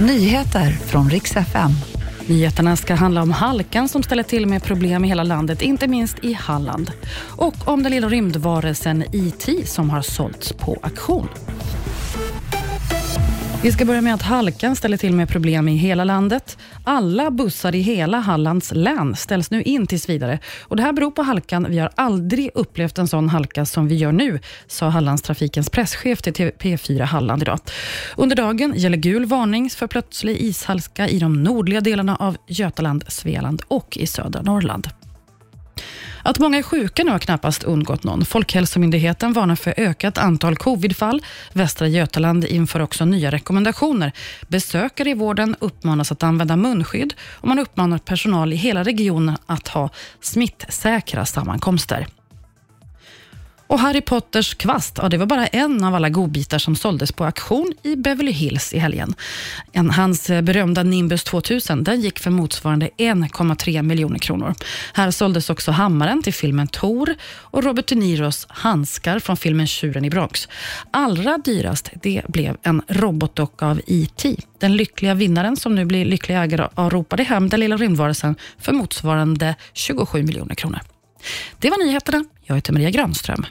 Nyheter från riks FM. Nyheterna ska handla om halkan som ställer till med problem i hela landet, inte minst i Halland. Och om den lilla rymdvarelsen E.T. som har sålts på auktion. Vi ska börja med att halkan ställer till med problem i hela landet. Alla bussar i hela Hallands län ställs nu in tills vidare. Och det här beror på halkan. Vi har aldrig upplevt en sån halka som vi gör nu, sa Hallandstrafikens presschef till P4 Halland idag. Under dagen gäller gul varning för plötslig ishalka i de nordliga delarna av Götaland, Svealand och i södra Norrland. Att många är sjuka nu har knappast undgått någon. Folkhälsomyndigheten varnar för ökat antal covidfall. Västra Götaland inför också nya rekommendationer. Besökare i vården uppmanas att använda munskydd och man uppmanar personal i hela regionen att ha smittsäkra sammankomster. Och Harry Potters kvast, ja, det var bara en av alla godbitar som såldes på auktion i Beverly Hills i helgen. En, hans eh, berömda Nimbus 2000 den gick för motsvarande 1,3 miljoner kronor. Här såldes också hammaren till filmen Tor och Robert De Niros handskar från filmen Tjuren i Bronx. Allra dyrast det blev en robotdocka av E.T. Den lyckliga vinnaren som nu blir lycklig ägare ropade hem den lilla rymdvarelsen för motsvarande 27 miljoner kronor. Det var nyheterna. Jag heter Maria Granström.